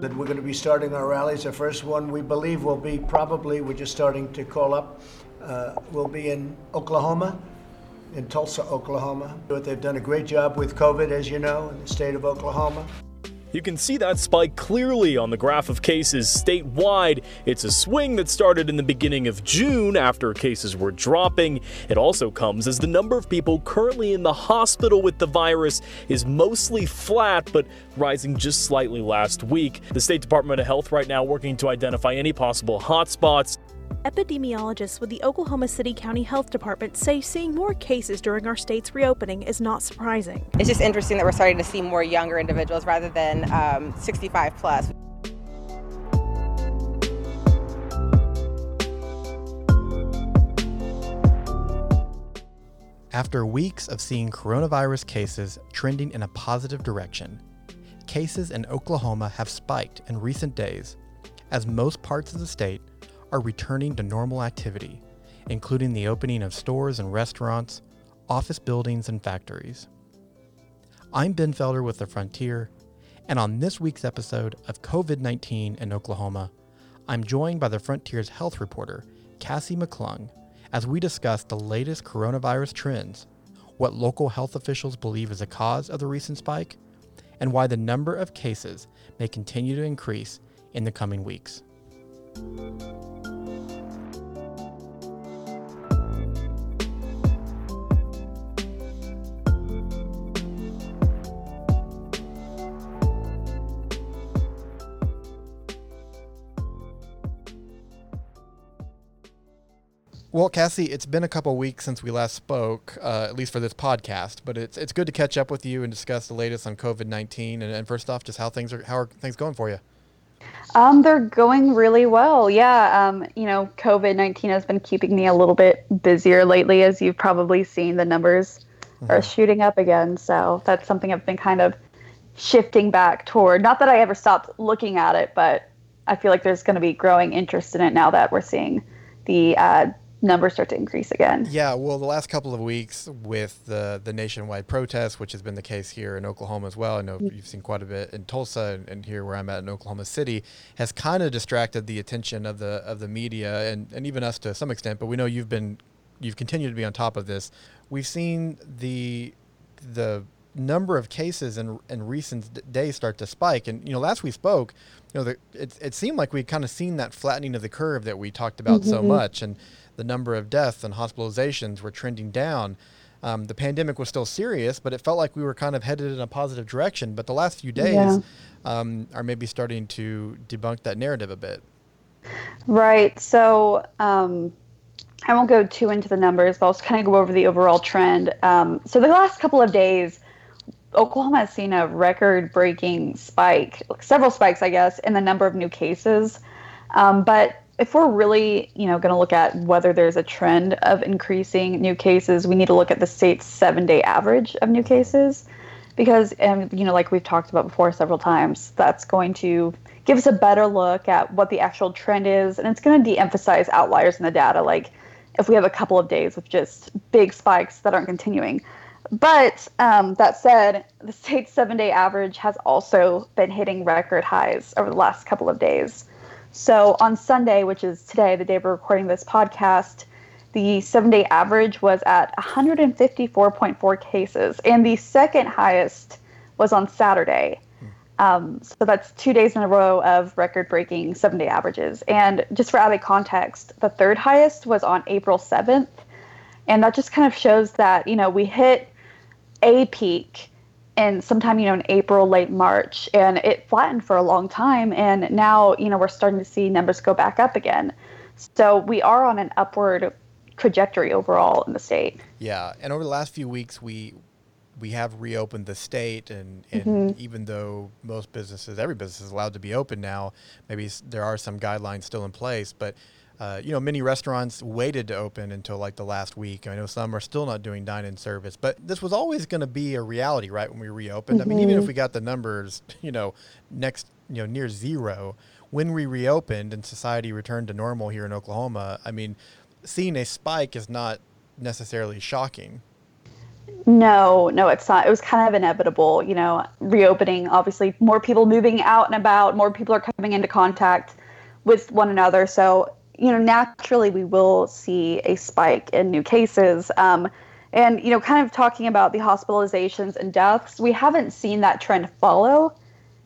That we're going to be starting our rallies. The first one we believe will be probably, we're just starting to call up, uh, will be in Oklahoma, in Tulsa, Oklahoma. But they've done a great job with COVID, as you know, in the state of Oklahoma. You can see that spike clearly on the graph of cases statewide. It's a swing that started in the beginning of June after cases were dropping. It also comes as the number of people currently in the hospital with the virus is mostly flat, but rising just slightly last week. The State Department of Health right now working to identify any possible hotspots. Epidemiologists with the Oklahoma City County Health Department say seeing more cases during our state's reopening is not surprising. It's just interesting that we're starting to see more younger individuals rather than um, 65 plus. After weeks of seeing coronavirus cases trending in a positive direction, cases in Oklahoma have spiked in recent days as most parts of the state are returning to normal activity, including the opening of stores and restaurants, office buildings, and factories. I'm Ben Felder with The Frontier, and on this week's episode of COVID 19 in Oklahoma, I'm joined by The Frontier's health reporter, Cassie McClung, as we discuss the latest coronavirus trends, what local health officials believe is a cause of the recent spike, and why the number of cases may continue to increase in the coming weeks. Well, Cassie, it's been a couple weeks since we last spoke, uh, at least for this podcast. But it's it's good to catch up with you and discuss the latest on COVID nineteen. And, and, first off, just how things are how are things going for you? Um, they're going really well. Yeah. Um, you know, COVID nineteen has been keeping me a little bit busier lately, as you've probably seen. The numbers mm-hmm. are shooting up again, so that's something I've been kind of shifting back toward. Not that I ever stopped looking at it, but I feel like there's going to be growing interest in it now that we're seeing the uh, numbers start to increase again. Yeah, well, the last couple of weeks with the the nationwide protests, which has been the case here in Oklahoma as well. I know mm-hmm. you've seen quite a bit in Tulsa and, and here where I'm at in Oklahoma City, has kind of distracted the attention of the of the media and, and even us to some extent. But we know you've been you've continued to be on top of this. We've seen the the number of cases in in recent days start to spike. And you know, last we spoke, you know, the, it it seemed like we'd kind of seen that flattening of the curve that we talked about mm-hmm. so much, and the number of deaths and hospitalizations were trending down. Um, the pandemic was still serious, but it felt like we were kind of headed in a positive direction. But the last few days yeah. um, are maybe starting to debunk that narrative a bit. Right. So um, I won't go too into the numbers, but I'll just kind of go over the overall trend. Um, so the last couple of days, Oklahoma has seen a record breaking spike, several spikes, I guess, in the number of new cases. Um, but if we're really, you know, going to look at whether there's a trend of increasing new cases, we need to look at the state's seven-day average of new cases, because, um, you know, like we've talked about before several times, that's going to give us a better look at what the actual trend is, and it's going to de-emphasize outliers in the data, like if we have a couple of days with just big spikes that aren't continuing. But um, that said, the state's seven-day average has also been hitting record highs over the last couple of days. So on Sunday, which is today, the day we're recording this podcast, the seven day average was at 154.4 cases, and the second highest was on Saturday. Um, so that's two days in a row of record breaking seven day averages. And just for added context, the third highest was on April 7th. And that just kind of shows that, you know, we hit a peak and sometime you know in april late march and it flattened for a long time and now you know we're starting to see numbers go back up again so we are on an upward trajectory overall in the state yeah and over the last few weeks we we have reopened the state and, and mm-hmm. even though most businesses every business is allowed to be open now maybe there are some guidelines still in place but uh, you know, many restaurants waited to open until like the last week. I know some are still not doing dine-in service, but this was always going to be a reality, right? When we reopened, mm-hmm. I mean, even if mm-hmm. we got the numbers, you know, next, you know, near zero, when we reopened and society returned to normal here in Oklahoma, I mean, seeing a spike is not necessarily shocking. No, no, it's not. It was kind of inevitable, you know, reopening, obviously, more people moving out and about, more people are coming into contact with one another. So, you know, naturally, we will see a spike in new cases. Um, and, you know, kind of talking about the hospitalizations and deaths, we haven't seen that trend follow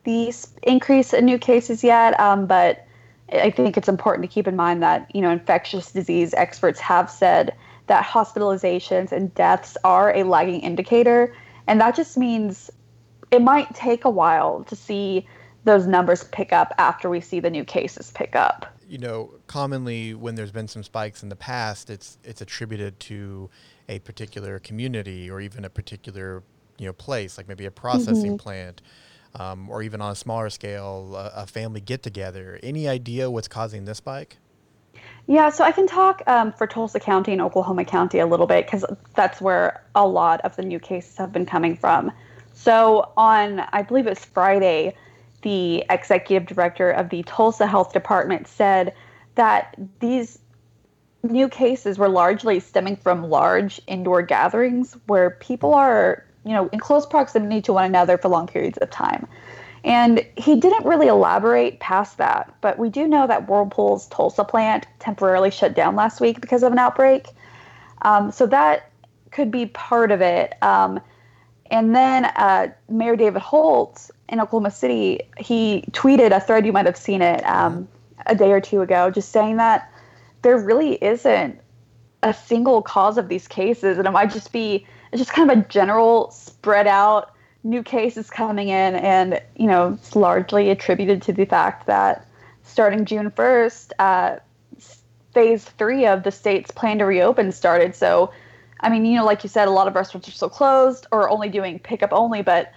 the increase in new cases yet. Um, but I think it's important to keep in mind that, you know, infectious disease experts have said that hospitalizations and deaths are a lagging indicator. And that just means it might take a while to see those numbers pick up after we see the new cases pick up. You know, commonly when there's been some spikes in the past, it's it's attributed to a particular community or even a particular you know place, like maybe a processing mm-hmm. plant, um, or even on a smaller scale, a, a family get together. Any idea what's causing this spike? Yeah, so I can talk um, for Tulsa County and Oklahoma County a little bit because that's where a lot of the new cases have been coming from. So on, I believe it's Friday, the executive director of the Tulsa Health Department said that these new cases were largely stemming from large indoor gatherings where people are, you know, in close proximity to one another for long periods of time. And he didn't really elaborate past that, but we do know that Whirlpool's Tulsa plant temporarily shut down last week because of an outbreak. Um, so that could be part of it. Um, and then uh, Mayor David Holt in Oklahoma City, he tweeted a thread, you might have seen it um, a day or two ago, just saying that there really isn't a single cause of these cases. And it might just be, it's just kind of a general spread out new cases coming in, and you know it's largely attributed to the fact that starting June first, uh, phase three of the state's plan to reopen started. So, I mean, you know, like you said, a lot of restaurants are still closed or only doing pickup only, but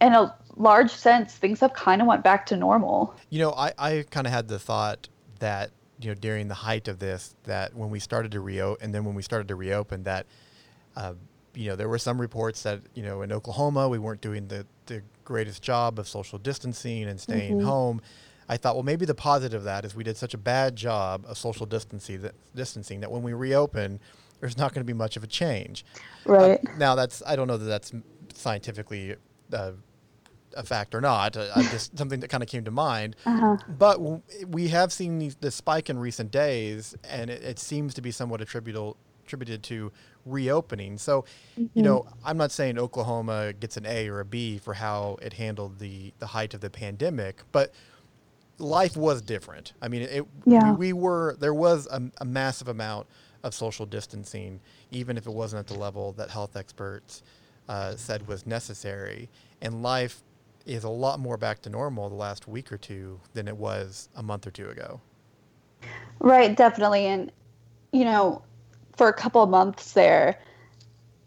in a large sense, things have kind of went back to normal. You know, I, I kind of had the thought that you know during the height of this that when we started to reopen and then when we started to reopen that uh, you know, there were some reports that, you know, in Oklahoma, we weren't doing the, the greatest job of social distancing and staying mm-hmm. home. I thought, well, maybe the positive of that is we did such a bad job of social distancing that, distancing that when we reopen, there's not going to be much of a change. Right. Uh, now, that's, I don't know that that's scientifically uh, a fact or not. Uh, just something that kind of came to mind. Uh-huh. But w- we have seen these, the spike in recent days, and it, it seems to be somewhat attributable attributed to reopening. So, mm-hmm. you know, I'm not saying Oklahoma gets an A or a B for how it handled the the height of the pandemic, but life was different. I mean, it yeah. we, we were there was a, a massive amount of social distancing, even if it wasn't at the level that health experts uh, said was necessary. And life is a lot more back to normal the last week or two than it was a month or two ago. Right, definitely. And, you know, for a couple months there,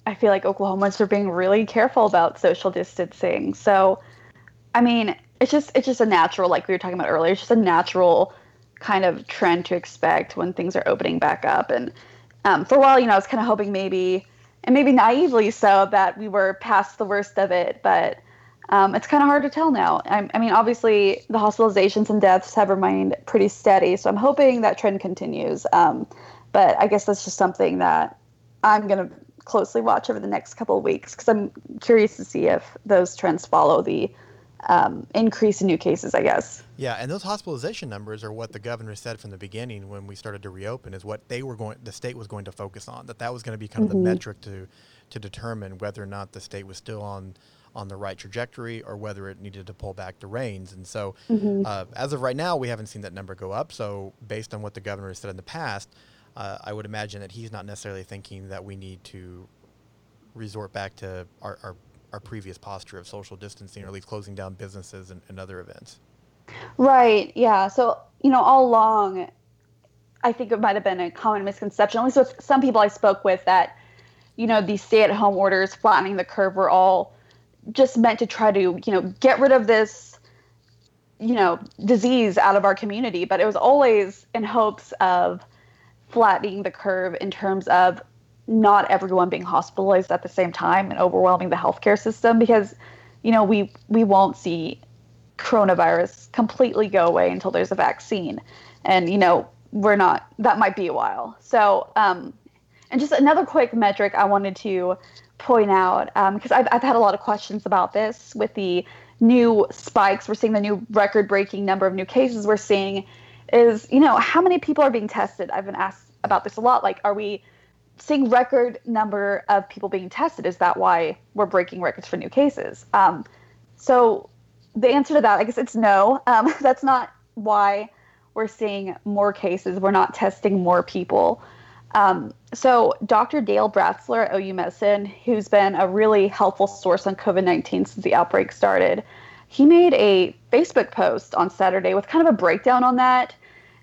I feel like Oklahomans were being really careful about social distancing. So, I mean, it's just it's just a natural, like we were talking about earlier, it's just a natural kind of trend to expect when things are opening back up. And um, for a while, you know, I was kind of hoping maybe, and maybe naively so, that we were past the worst of it. But um, it's kind of hard to tell now. I, I mean, obviously, the hospitalizations and deaths have remained pretty steady. So I'm hoping that trend continues. Um, but I guess that's just something that I'm going to closely watch over the next couple of weeks because I'm curious to see if those trends follow the um, increase in new cases, I guess. Yeah, and those hospitalization numbers are what the governor said from the beginning when we started to reopen is what they were going, the state was going to focus on. That that was going to be kind mm-hmm. of the mm-hmm. metric to to determine whether or not the state was still on on the right trajectory or whether it needed to pull back the reins. And so, mm-hmm. uh, as of right now, we haven't seen that number go up. So, based on what the governor has said in the past, uh, I would imagine that he's not necessarily thinking that we need to resort back to our, our, our previous posture of social distancing or at least closing down businesses and, and other events. Right. Yeah. So, you know, all along, I think it might have been a common misconception, at least with some people I spoke with, that, you know, these stay at home orders flattening the curve were all just meant to try to, you know, get rid of this, you know, disease out of our community. But it was always in hopes of flattening the curve in terms of not everyone being hospitalized at the same time and overwhelming the healthcare system because you know we we won't see coronavirus completely go away until there's a vaccine and you know we're not that might be a while so um And just another quick metric I wanted to point out because um, I've, I've had a lot of questions about this with the new spikes. We're seeing the new record breaking number of new cases we're seeing is, you know, how many people are being tested? I've been asked about this a lot. Like, are we seeing record number of people being tested? Is that why we're breaking records for new cases? Um, so the answer to that, I guess it's no. Um, that's not why we're seeing more cases. We're not testing more people. Um, so, Dr. Dale Bratzler at OU Medicine, who's been a really helpful source on COVID 19 since the outbreak started, he made a Facebook post on Saturday with kind of a breakdown on that.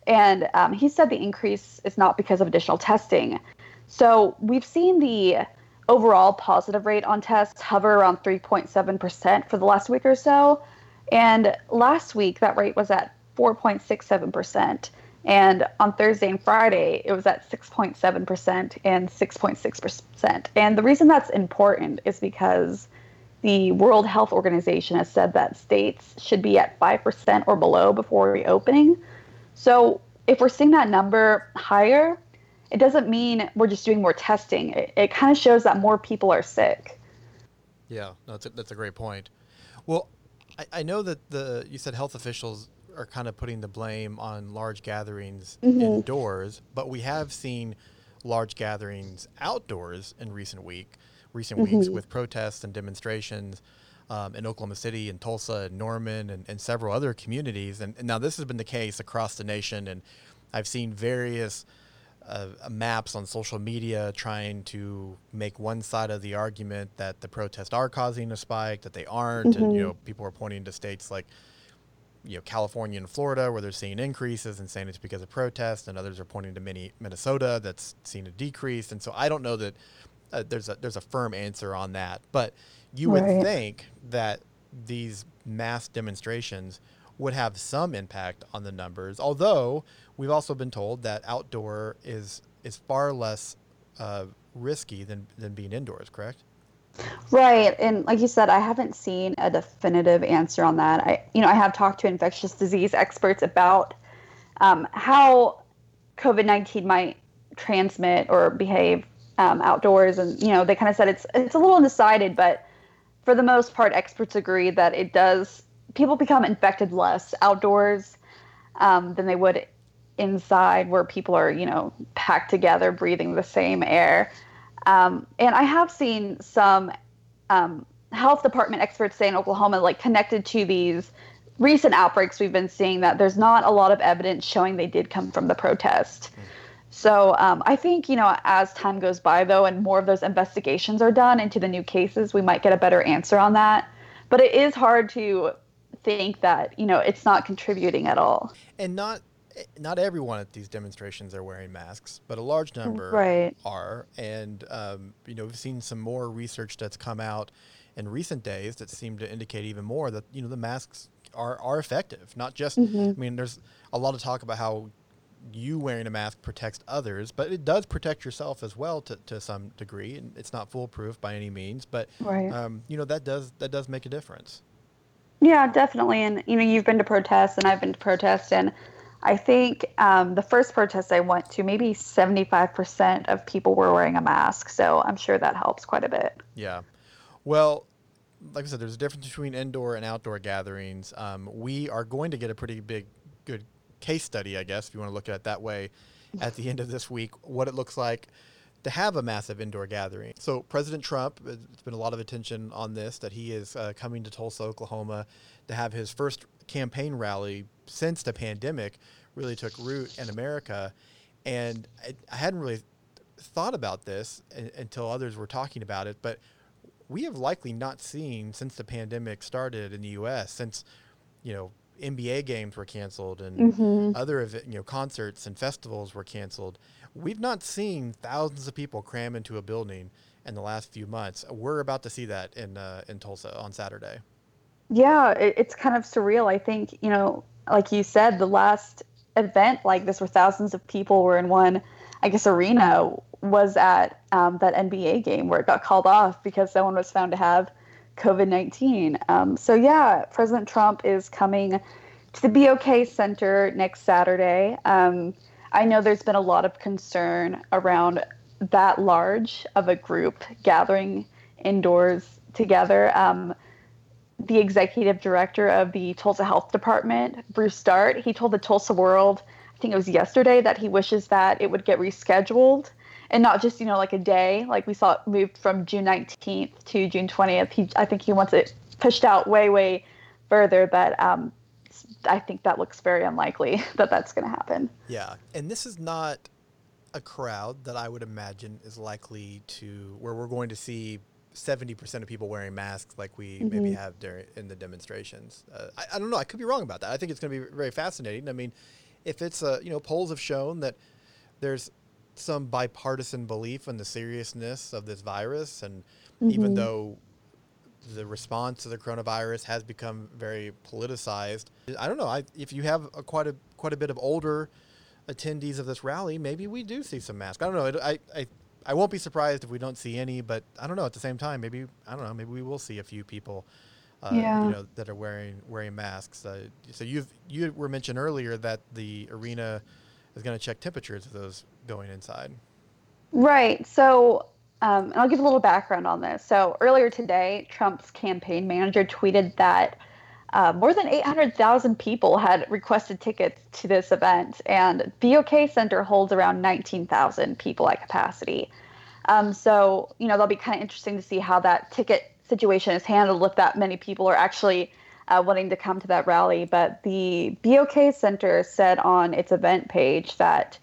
And um, he said the increase is not because of additional testing. So, we've seen the overall positive rate on tests hover around 3.7% for the last week or so. And last week, that rate was at 4.67%. And on Thursday and Friday, it was at 6.7% and 6.6%. And the reason that's important is because the World Health Organization has said that states should be at 5% or below before reopening. So if we're seeing that number higher, it doesn't mean we're just doing more testing. It, it kind of shows that more people are sick. Yeah, that's a, that's a great point. Well, I, I know that the you said health officials are kind of putting the blame on large gatherings mm-hmm. indoors, but we have seen large gatherings outdoors in recent week, recent mm-hmm. weeks with protests and demonstrations um, in Oklahoma City and Tulsa and Norman and, and several other communities. And, and, now this has been the case across the nation, and I've seen various uh, maps on social media trying to make one side of the argument that the protests are causing a spike, that they aren't, mm-hmm. and you mm-hmm. know people are pointing to states like you know California and Florida where they're seeing increases and saying it's because of protests, and others are pointing to many Minnesota that's seen a decrease. And so I don't know that uh, there's a there's a firm answer on that, but you right. would think that these mass demonstrations would have some impact on the numbers. Although we've also been told that outdoor is is far less uh, risky than than being indoors. Correct? Right, and like you said, I haven't seen a definitive answer on that. I, you know, I have talked to infectious disease experts about um, how COVID nineteen might transmit or behave um, outdoors, and you know, they kind of said it's it's a little undecided, but for the most part, experts agree that it does. People become infected less outdoors um, than they would inside, where people are, you know, packed together, breathing the same air. Um, and I have seen some um, health department experts say in Oklahoma, like connected to these recent outbreaks we've been seeing, that there's not a lot of evidence showing they did come from the protest. Mm. So um, I think, you know, as time goes by, though, and more of those investigations are done into the new cases, we might get a better answer on that. But it is hard to think that, you know, it's not contributing at all. And not not everyone at these demonstrations are wearing masks, but a large number right. are. And um, you know, we've seen some more research that's come out in recent days that seem to indicate even more that you know the masks are are effective. Not just, mm-hmm. I mean, there's a lot of talk about how you wearing a mask protects others, but it does protect yourself as well to, to some degree. And it's not foolproof by any means, but right. um, you know that does that does make a difference. Yeah, definitely. And you know, you've been to protests, and I've been to protests, and I think um, the first protest I went to, maybe 75% of people were wearing a mask. So I'm sure that helps quite a bit. Yeah. Well, like I said, there's a difference between indoor and outdoor gatherings. Um, we are going to get a pretty big, good case study, I guess, if you want to look at it that way, at the end of this week, what it looks like to have a massive indoor gathering. So, President Trump, it's been a lot of attention on this, that he is uh, coming to Tulsa, Oklahoma to have his first campaign rally since the pandemic really took root in America. And I, I hadn't really thought about this until others were talking about it, but we have likely not seen since the pandemic started in the U.S. since you know NBA games were canceled and mm-hmm. other you know concerts and festivals were canceled. We've not seen thousands of people cram into a building in the last few months. We're about to see that in uh, in Tulsa on Saturday. Yeah, it, it's kind of surreal. I think you know, like you said, the last event like this, where thousands of people were in one, I guess, arena, was at um, that NBA game where it got called off because someone was found to have COVID 19. Um, so, yeah, President Trump is coming to the BOK Center next Saturday. Um, I know there's been a lot of concern around that large of a group gathering indoors together. Um, the executive director of the Tulsa Health Department, Bruce Dart, he told the Tulsa World, I think it was yesterday, that he wishes that it would get rescheduled and not just, you know, like a day, like we saw it moved from June 19th to June 20th. He, I think he wants it pushed out way, way further, but um, I think that looks very unlikely that that's going to happen. Yeah. And this is not a crowd that I would imagine is likely to, where we're going to see 70% of people wearing masks like we mm-hmm. maybe have during in the demonstrations. Uh, I, I, don't know. I could be wrong about that. I think it's going to be very fascinating. I mean, if it's a, you know, polls have shown that there's some bipartisan belief in the seriousness of this virus. And mm-hmm. even though the response to the coronavirus has become very politicized, I don't know. I, if you have a, quite a quite a bit of older attendees of this rally, maybe we do see some masks. I don't know. It, I, I I won't be surprised if we don't see any, but I don't know. At the same time, maybe I don't know. Maybe we will see a few people, uh, yeah. you know, that are wearing wearing masks. Uh, so you've you were mentioned earlier that the arena is going to check temperatures of those going inside. Right. So um, and I'll give a little background on this. So earlier today, Trump's campaign manager tweeted that uh, more than 800,000 people had requested tickets to this event, and BOK Center holds around 19,000 people at capacity. Um, so, you know, that'll be kind of interesting to see how that ticket situation is handled if that many people are actually uh, wanting to come to that rally. But the BOK Center said on its event page that,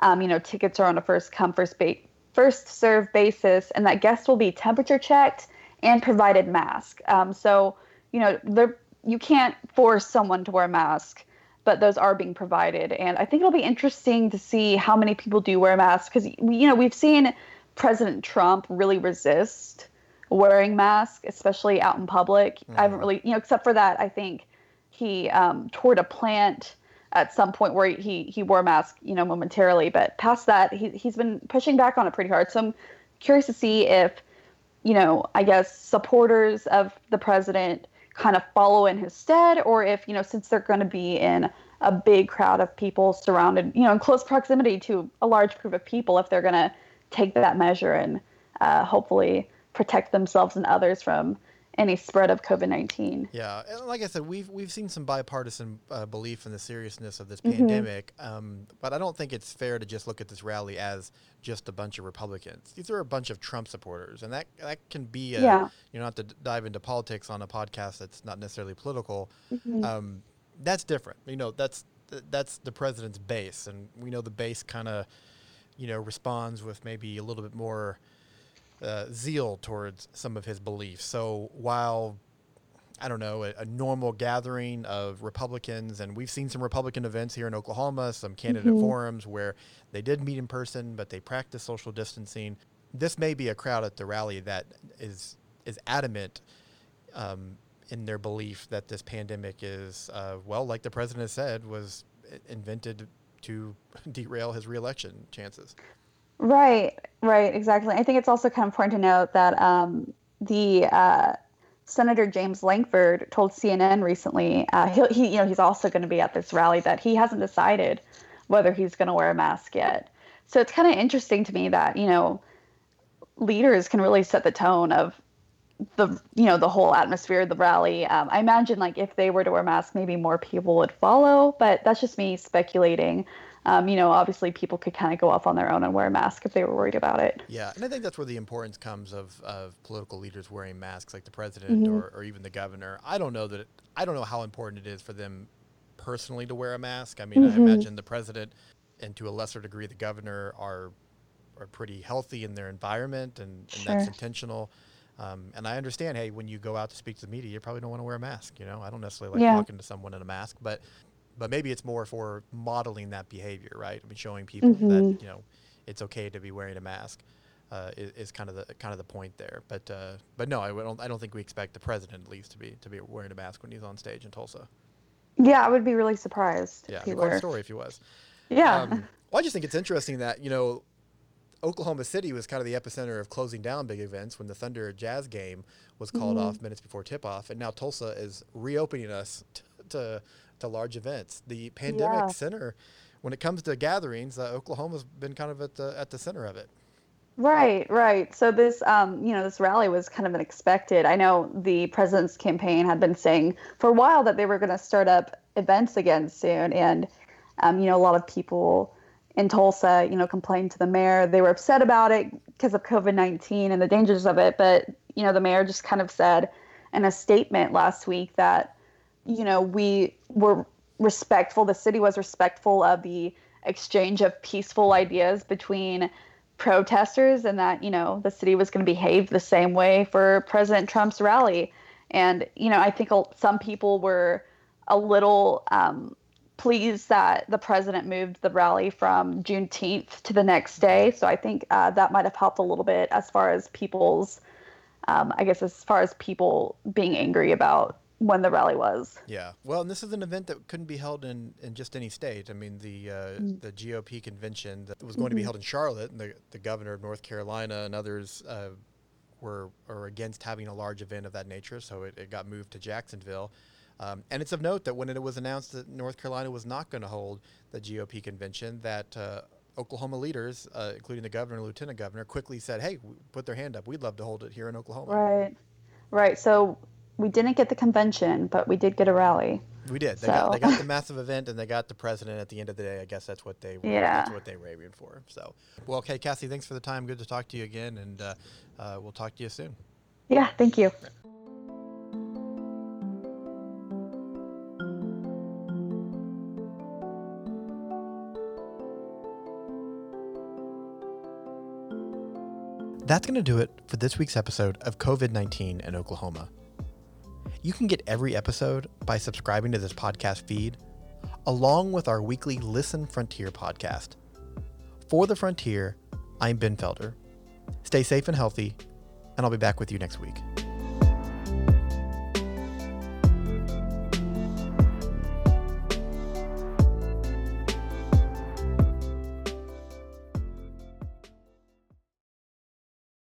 um, you know, tickets are on a first come, first, ba- first serve basis, and that guests will be temperature checked and provided mask. Um, so, you know, they're you can't force someone to wear a mask, but those are being provided. And I think it'll be interesting to see how many people do wear masks because you know we've seen President Trump really resist wearing masks, especially out in public. Mm. I haven't really, you know, except for that, I think he um, toured a plant at some point where he he wore a mask, you know, momentarily. But past that, he he's been pushing back on it pretty hard. So I'm curious to see if, you know, I guess supporters of the president kind of follow in his stead, or if, you know, since they're going to be in a big crowd of people surrounded, you know, in close proximity to a large group of people, if they're going to take that measure and uh, hopefully protect themselves and others from any spread of COVID nineteen. Yeah, and like I said, we've we've seen some bipartisan uh, belief in the seriousness of this mm-hmm. pandemic, um, but I don't think it's fair to just look at this rally as just a bunch of Republicans. These are a bunch of Trump supporters, and that that can be a, yeah. you know not to dive into politics on a podcast that's not necessarily political. Mm-hmm. Um, that's different. You know, that's that's the president's base, and we know the base kind of you know responds with maybe a little bit more uh, zeal towards some of his beliefs. So while I don't know, a, a, normal gathering of Republicans, and we've seen some Republican events here in Oklahoma, some candidate mm-hmm. forums where they did meet in person, but they practiced social distancing. This may be a crowd at the rally that is is adamant um, in their belief that this pandemic is, uh, well, like the president said, was invented to derail his reelection chances. Right, right, exactly. I think it's also kind of important to note that um, the uh, Senator James Lankford told CNN recently uh, he, you know, he's also going to be at this rally that he hasn't decided whether he's going to wear a mask yet. So it's kind of interesting to me that you know leaders can really set the tone of the you know the whole atmosphere of the rally. Um, I imagine like if they were to wear masks, maybe more people would follow, but that's just me speculating um, you know, obviously people could kind of go off on their own and wear a mask if they were worried about it. Yeah, and I think that's where the importance comes of, of political leaders wearing masks, like the president mm-hmm. or, or even the governor. I don't know that it, I don't know how important it is for them personally to wear a mask. I mean, mm-hmm. I imagine the president and to a lesser degree the governor are are pretty healthy in their environment, and, and sure. that's intentional. Um, and I understand, hey, when you go out to speak to the media, you probably don't want to wear a mask. You know, I don't necessarily like yeah. talking to someone in a mask, but but maybe it's more for modeling that behavior, right? I mean, showing people mm-hmm. that you know it's okay to be wearing a mask uh, is, is, kind of the kind of the point there. But uh, but no, I don't I don't think we expect the president at least to be to be wearing a mask when he's on stage in Tulsa. Yeah, I would be really surprised. Yeah, if quite a story if he was. Yeah. Um, well, I just think it's interesting that you know Oklahoma City was kind of the epicenter of closing down big events when the Thunder Jazz game was called mm-hmm. off minutes before tip off, and now Tulsa is reopening us t- to to large events. The pandemic yeah. center, when it comes to gatherings, uh, Oklahoma's been kind of at the at the center of it. Right, right. So this, um, you know, this rally was kind of unexpected. I know the president's campaign had been saying for a while that they were going to start up events again soon, and um, you know, a lot of people in Tulsa, you know, complained to the mayor. They were upset about it because of COVID nineteen and the dangers of it. But you know, the mayor just kind of said in a statement last week that, you know, we were respectful. The city was respectful of the exchange of peaceful ideas between protesters and that you know the city was going to behave the same way for president trump's rally and you know i think some people were a little um, pleased that the president moved the rally from juneteenth to the next day so i think uh, that might have helped a little bit as far as people's um, i guess as far as people being angry about when the rally was. Yeah. Well, and this is an event that couldn't be held in, in just any state. I mean, the uh, mm. the GOP convention that was going mm-hmm. to be mm-hmm. held in Charlotte, and the, the governor of North Carolina and others uh, were are against having a large event of that nature, so it, it got moved to Jacksonville. Um, and it's of note that when it was announced that North Carolina was not going to hold the GOP convention, that uh, Oklahoma leaders, uh, including the governor and lieutenant governor, quickly said, "Hey, put their hand up. We'd love to hold it here in Oklahoma." Right, right. So we didn't get the convention, but we did get a rally. We did. They, so. got, they got the massive event, and they got the president. At the end of the day, I guess that's what they were, yeah. that's what they were aiming for. So, well, okay, Cassie, thanks for the time. Good to talk to you again, and uh, uh, we'll talk to you soon. Yeah, thank you. That's going to do it for this week's episode of COVID 19 in Oklahoma. You can get every episode by subscribing to this podcast feed, along with our weekly Listen Frontier podcast. For the Frontier, I'm Ben Felder. Stay safe and healthy, and I'll be back with you next week.